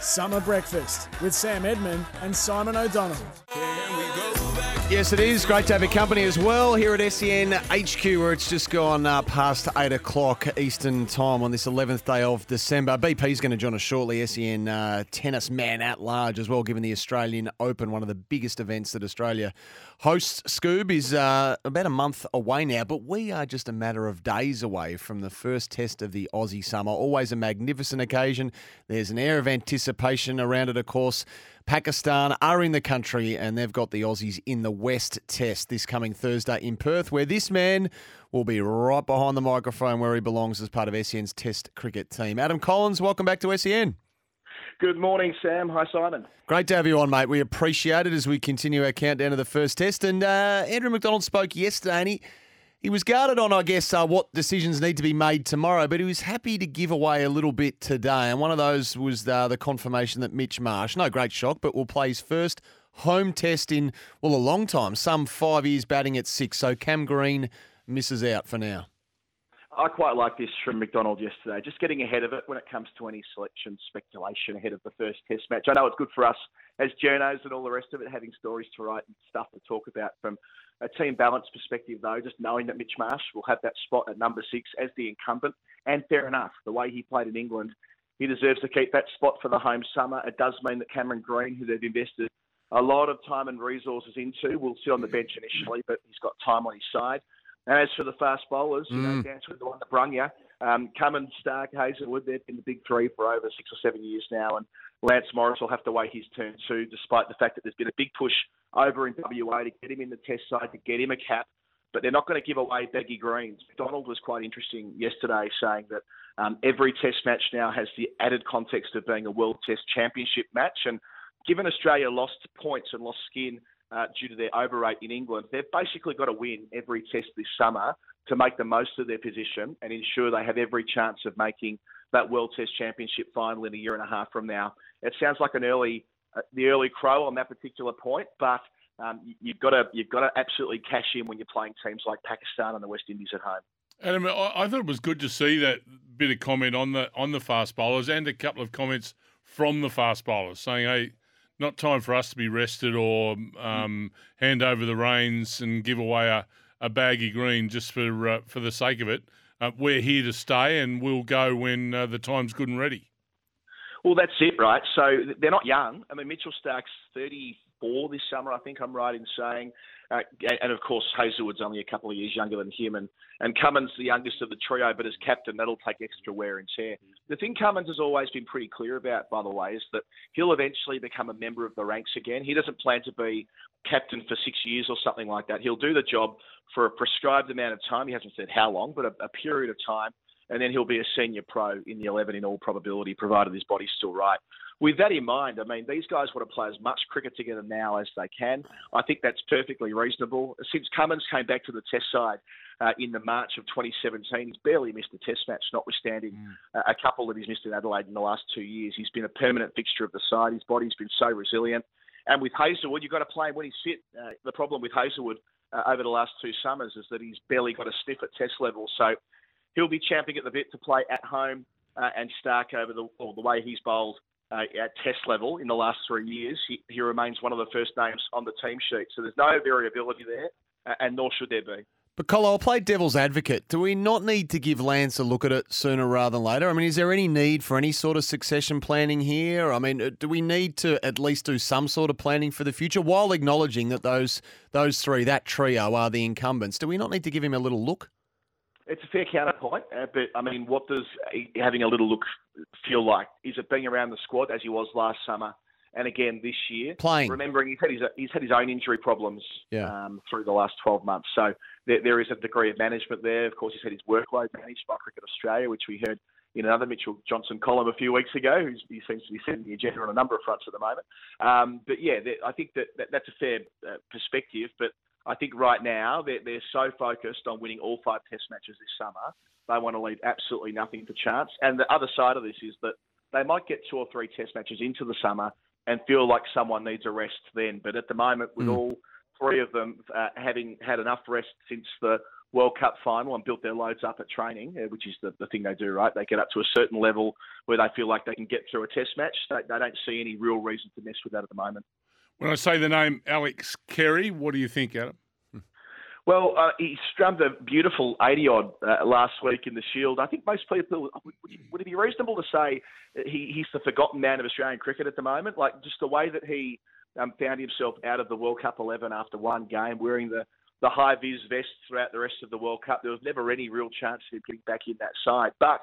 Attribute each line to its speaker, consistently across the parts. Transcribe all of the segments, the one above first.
Speaker 1: Summer Breakfast with Sam Edmund and Simon O'Donnell.
Speaker 2: Yes, it is. Great to have your company as well here at SEN HQ, where it's just gone uh, past 8 o'clock Eastern Time on this 11th day of December. BP's going to join us shortly. SEN uh, tennis man at large as well, given the Australian Open, one of the biggest events that Australia hosts. Scoob is uh, about a month away now, but we are just a matter of days away from the first test of the Aussie summer. Always a magnificent occasion. There's an air of anticipation around it, of course. Pakistan are in the country and they've got the Aussies in the West Test this coming Thursday in Perth, where this man will be right behind the microphone where he belongs as part of SEN's Test cricket team. Adam Collins, welcome back to SEN.
Speaker 3: Good morning, Sam. Hi, Simon.
Speaker 2: Great to have you on, mate. We appreciate it as we continue our countdown to the first test. And uh, Andrew McDonald spoke yesterday and he he was guarded on, I guess, uh, what decisions need to be made tomorrow, but he was happy to give away a little bit today. And one of those was uh, the confirmation that Mitch Marsh, no great shock, but will play his first home test in, well, a long time, some five years batting at six. So Cam Green misses out for now.
Speaker 3: I quite like this from McDonald yesterday, just getting ahead of it when it comes to any selection speculation ahead of the first test match. I know it's good for us as journos and all the rest of it, having stories to write and stuff to talk about from a team balance perspective, though, just knowing that Mitch Marsh will have that spot at number six as the incumbent, and fair enough, the way he played in England, he deserves to keep that spot for the home summer. It does mean that Cameron Green, who they've invested a lot of time and resources into, will sit on the bench initially, but he's got time on his side. And as for the fast bowlers, mm. you know, dance with the one that brung you. Um, Cummins, Starc, Hazlewood, they've been the big three for over six or seven years now, and Lance Morris will have to wait his turn too, despite the fact that there's been a big push over in WA to get him in the test side, to get him a cap, but they're not going to give away baggy greens. Donald was quite interesting yesterday, saying that um, every test match now has the added context of being a World Test Championship match, and given Australia lost points and lost skin uh, due to their overrate in England, they've basically got to win every test this summer to make the most of their position and ensure they have every chance of making that World Test Championship final in a year and a half from now. It sounds like an early, uh, the early crow on that particular point, but um, you've got to you've got to absolutely cash in when you're playing teams like Pakistan and the West Indies at home.
Speaker 4: Adam, I thought it was good to see that bit of comment on the on the fast bowlers and a couple of comments from the fast bowlers saying, "Hey, not time for us to be rested or um, hand over the reins and give away a, a baggy green just for uh, for the sake of it uh, we're here to stay and we'll go when uh, the time's good and ready.
Speaker 3: Well, that's it, right? So they're not young. I mean, Mitchell Starc's 30, four this summer, I think I'm right in saying. Uh, and of course, Hazlewood's only a couple of years younger than him, and, and Cummins, the youngest of the trio, but as captain, that'll take extra wear and tear. The thing Cummins has always been pretty clear about, by the way, is that he'll eventually become a member of the ranks again. He doesn't plan to be captain for six years or something like that. He'll do the job for a prescribed amount of time. He hasn't said how long, but a, a period of time and then he'll be a senior pro in the 11 in all probability, provided his body's still right. With that in mind, I mean, these guys want to play as much cricket together now as they can. I think that's perfectly reasonable. Since Cummins came back to the test side uh, in the March of 2017, he's barely missed a test match, notwithstanding mm. a couple that he's missed in Adelaide in the last two years. He's been a permanent fixture of the side. His body's been so resilient. And with Hazlewood, you've got to play him when he's fit. Uh, the problem with Hazlewood uh, over the last two summers is that he's barely got a sniff at test level. So he'll be champing at the bit to play at home uh, and Starc over the, well, the way he's bowled uh, at test level in the last three years. He, he, remains one of the first names on the team sheet. So there's no variability there, uh, and nor should there be.
Speaker 2: But Colo, I'll play devil's advocate. Do we not need to give Lance a look at it sooner rather than later? I mean, is there any need for any sort of succession planning here? I mean, uh, do we need to at least do some sort of planning for the future while acknowledging that those those three, that trio, are the incumbents? Do we not need to give him a little look?
Speaker 3: It's a fair counterpoint, uh, but I mean, what does having a little look feel like? Is it being around the squad as he was last summer, and again this year?
Speaker 2: Playing,
Speaker 3: remembering he's had his he's had his own injury problems
Speaker 2: yeah.
Speaker 3: um, through the last 12 months, so there, there is a degree of management there. Of course, he's had his workload managed by Cricket Australia, which we heard in another Mitchell Johnson column a few weeks ago. Who's, he seems to be setting the agenda on a number of fronts at the moment. Um, but yeah, I think that, that that's a fair uh, perspective. But I think right now they're, they're so focused on winning all five Test matches this summer, they want to leave absolutely nothing to chance. And the other side of this is that they might get two or three Test matches into the summer and feel like someone needs a rest then. But at the moment, with mm. all three of them uh, having had enough rest since the World Cup final and built their loads up at training, uh, which is the, the thing they do, right? They get up to a certain level where they feel like they can get through a test match. They, they don't see any real reason to mess with that at the moment.
Speaker 4: When I say the name Alex Carey, what do you think, Adam?
Speaker 3: Well, uh, he strummed a beautiful 80 odd uh, last week in the Shield. I think most people would, would it be reasonable to say he, he's the forgotten man of Australian cricket at the moment? Like just the way that he um, found himself out of the World Cup 11 after one game, wearing the the high vis vest throughout the rest of the World Cup. There was never any real chance of him getting back in that side. But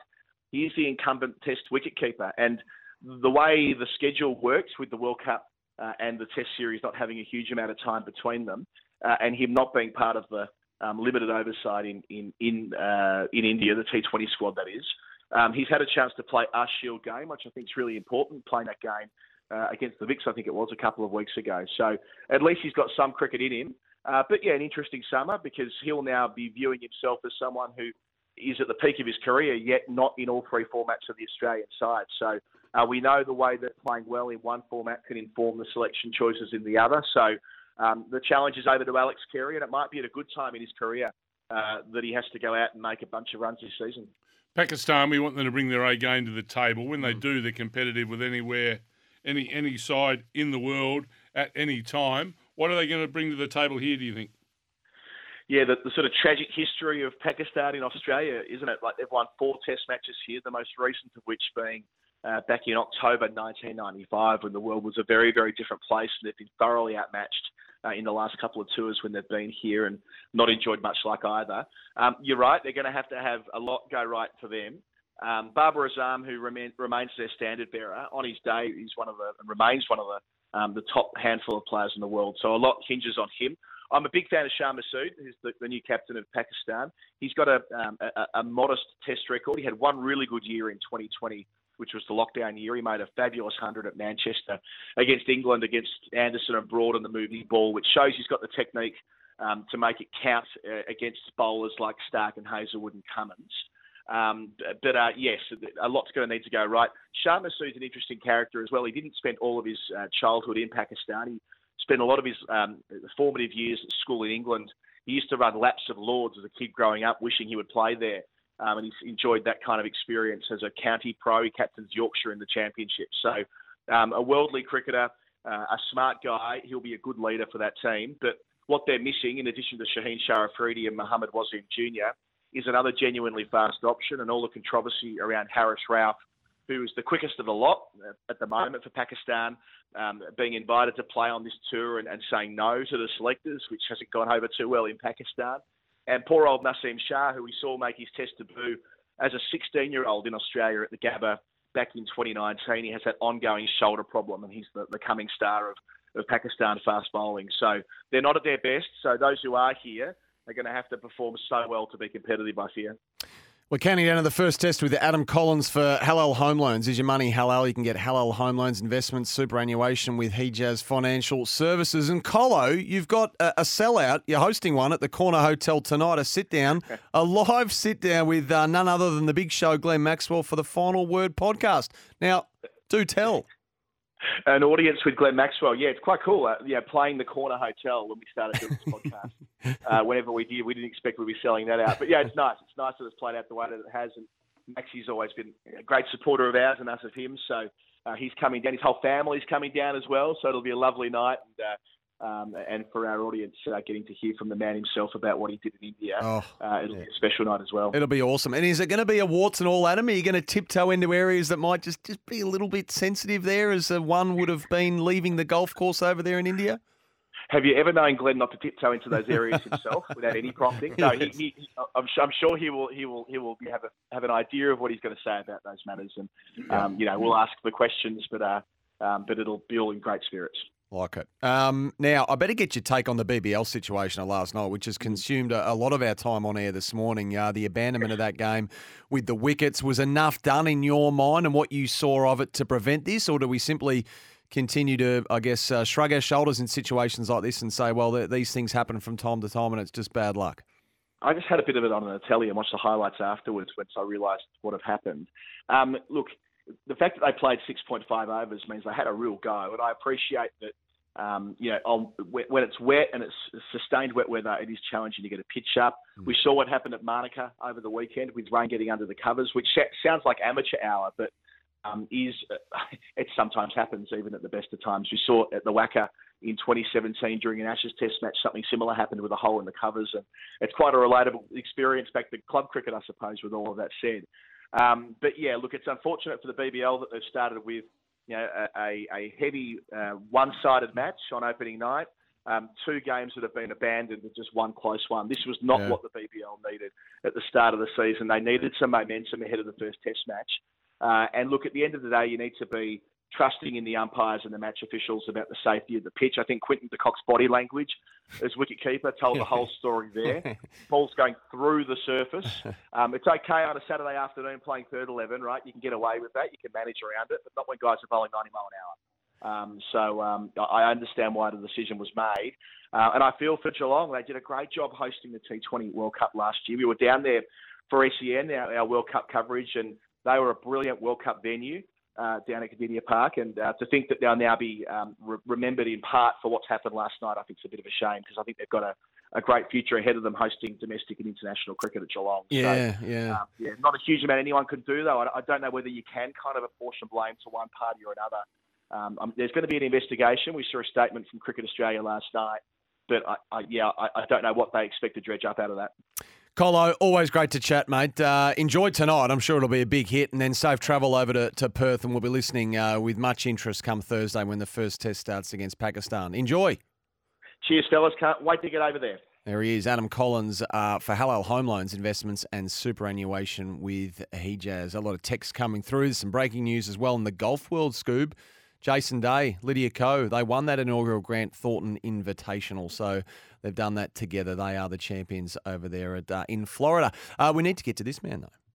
Speaker 3: he is the incumbent Test wicketkeeper, and the way the schedule works with the World Cup uh, and the Test series not having a huge amount of time between them, uh, and him not being part of the um, limited oversight in in in, uh, in India, the T20 squad that is. Um, he's had a chance to play a Shield game, which I think is really important. Playing that game uh, against the Vics, I think it was a couple of weeks ago. So at least he's got some cricket in him. Uh, but yeah, an interesting summer because he'll now be viewing himself as someone who is at the peak of his career, yet not in all three formats of the Australian side. So uh, we know the way that playing well in one format can inform the selection choices in the other. So um, the challenge is over to Alex Carey, and it might be at a good time in his career uh, that he has to go out and make a bunch of runs this season.
Speaker 4: Pakistan, we want them to bring their A game to the table. When they mm. do, they're competitive with anywhere, any any side in the world at any time. What are they going to bring to the table here, do you think?
Speaker 3: Yeah, the, the, sort of tragic history of Pakistan in Australia, isn't it? Like they've won four Test matches here, the most recent of which being uh, back in October 1995 when the world was a very, very different place and they've been thoroughly outmatched uh, in the last couple of tours when they've been here and not enjoyed much like either. Um, you're right, they're going to have to have a lot go right for them. Um, Babar Azam, who remain, remains their standard bearer, on his day is one of the remains one of the um, the top handful of players in the world. So a lot hinges on him. I'm a big fan of Shan Masood, who's the, the new captain of Pakistan. He's got a, um, a, a, modest test record. He had one really good year in 2020, which was the lockdown year. He made a fabulous 100 at Manchester against England, against Anderson and Broad on the moving ball, which shows he's got the technique um, to make it count uh, against bowlers like Starc and Hazlewood and Cummins. Um, but uh, yes, a lot's going to need to go right. Shan Masood's an interesting character as well. He didn't spend all of his uh, childhood in Pakistan. He spent a lot of his um, formative years at school in England. He used to run laps of Lords as a kid growing up, wishing he would play there. Um, and he's enjoyed that kind of experience as a county pro. He captains Yorkshire in the championship. So um, a worldly cricketer, uh, a smart guy. He'll be a good leader for that team. But what they're missing, in addition to Shaheen Sharaf and Mohammad Wasim Jr., is another genuinely fast option, and all the controversy around Haris Rauf, who is the quickest of the lot at the moment for Pakistan, um, being invited to play on this tour and, and, saying no to the selectors, which hasn't gone over too well in Pakistan. And poor old Naseem Shah, who we saw make his test debut as a 16 year old in Australia at the Gabba back in 2019. He has that ongoing shoulder problem, and he's the, the coming star of, of Pakistan fast bowling. So they're not at their best. So those who are here, are going to have to perform so well to be competitive, I fear.
Speaker 2: We're counting down to the first test with Adam Collins for Halal Home Loans. Is your money halal? You can get Halal Home Loans investments, superannuation with Hejaz Financial Services. And Colo, you've got a, a, sellout. You're hosting one at the Corner Hotel tonight, a sit down, a live sit down with uh, none other than the big show, Glenn Maxwell, for the Final Word podcast. Now, do tell
Speaker 3: an audience with Glenn Maxwell. Yeah, it's quite cool. Uh, yeah, playing the Corner Hotel when we started doing this podcast. uh, whenever we did, we didn't expect we'd be selling that out. But yeah, it's nice. It's nice that it's played out the way that it has. And Maxie's always been a great supporter of ours and us of him. So uh, he's coming down. His whole family's coming down as well. So it'll be a lovely night. And, uh, um, and for our audience, uh, getting to hear from the man himself about what he did in India, oh, uh, it'll yeah. be a special night as well.
Speaker 2: It'll be awesome. And is it going to be a warts and all, Adam? Are you going to tiptoe into areas that might just, just be a little bit sensitive there, as uh, one would have been leaving the golf course over there in India?
Speaker 3: Have you ever known Glenn not to tiptoe into those areas himself without any prompting? No, he, he, I'm, I'm, sure he will. He will. He will have a, have an idea of what he's going to say about those matters, and um, you know we'll ask the questions, but uh, um, but it'll be all in great spirits.
Speaker 2: Like it. Um, now, I better get your take on the BBL situation of last night, which has consumed a, a lot of our time on air this morning. Uh, the abandonment of that game with the wickets was enough done in your mind and what you saw of it to prevent this, or do we simply continue to, I guess, uh, shrug our shoulders in situations like this and say, well, th- these things happen from time to time and it's just bad luck?
Speaker 3: I just had a bit of it on the telly and watched the highlights afterwards once I realised what had happened. Um, look, the fact that they played 6.5 overs means they had a real go, and I appreciate that. Um, you know, when it's wet and it's sustained wet weather, it is challenging to get a pitch up. Mm. We saw what happened at Manuka over the weekend with rain getting under the covers, which sounds like amateur hour, but um, is it sometimes happens even at the best of times. We saw at the WACA in 2017 during an Ashes Test match something similar happened with a hole in the covers, and it's quite a relatable experience back to club cricket, I suppose. With all of that said, um, but yeah, look, it's unfortunate for the BBL that they've started with you know, a, a heavy uh, one-sided match on opening night. Um, two games that have been abandoned with just one close one. This was not yeah. what the BBL needed at the start of the season. They needed some momentum ahead of the first Test match. Uh, and look, at the end of the day, you need to be trusting in the umpires and the match officials about the safety of the pitch. I think Quinton de Kock's body language as wicketkeeper told the whole story there. Ball's going through the surface. Um, it's okay on a Saturday afternoon playing third 11, right? You can get away with that. You can manage around it, but not when guys are bowling 90 mile an hour. Um, so um, I understand why the decision was made. Uh, and I feel for Geelong, they did a great job hosting the T20 World Cup last year. We were down there for SEN, our, our World Cup coverage, and they were a brilliant World Cup venue uh, down at Kardinia Park, and uh, to think that they'll now be um, re- remembered in part for what's happened last night, I think is a bit of a shame because I think they've got a, a great future ahead of them hosting domestic and international cricket at Geelong.
Speaker 2: Yeah, so, yeah,
Speaker 3: um, yeah. Not a huge amount anyone can do though. I, I, don't know whether you can kind of apportion blame to one party or another. Um, um, there's going to be an investigation. We saw a statement from Cricket Australia last night, but I, I yeah, I, I don't know what they expect to dredge up out of that.
Speaker 2: Colo, always great to chat, mate. Uh, enjoy tonight. I'm sure it'll be a big hit, and then safe travel over to, to Perth, and we'll be listening uh, with much interest come Thursday when the first test starts against Pakistan. Enjoy.
Speaker 3: Cheers, fellas. Can't wait to get over there.
Speaker 2: There he is, Adam Collins uh, for Halal Home Loans, Investments and Superannuation with Hejaz. A lot of text coming through. There's some breaking news as well in the golf world, Scoob. Jason Day, Lydia Ko, they won that inaugural Grant Thornton Invitational. So they've done that together. They are the champions over there at, uh, in Florida. Uh, we need to get to this man, though.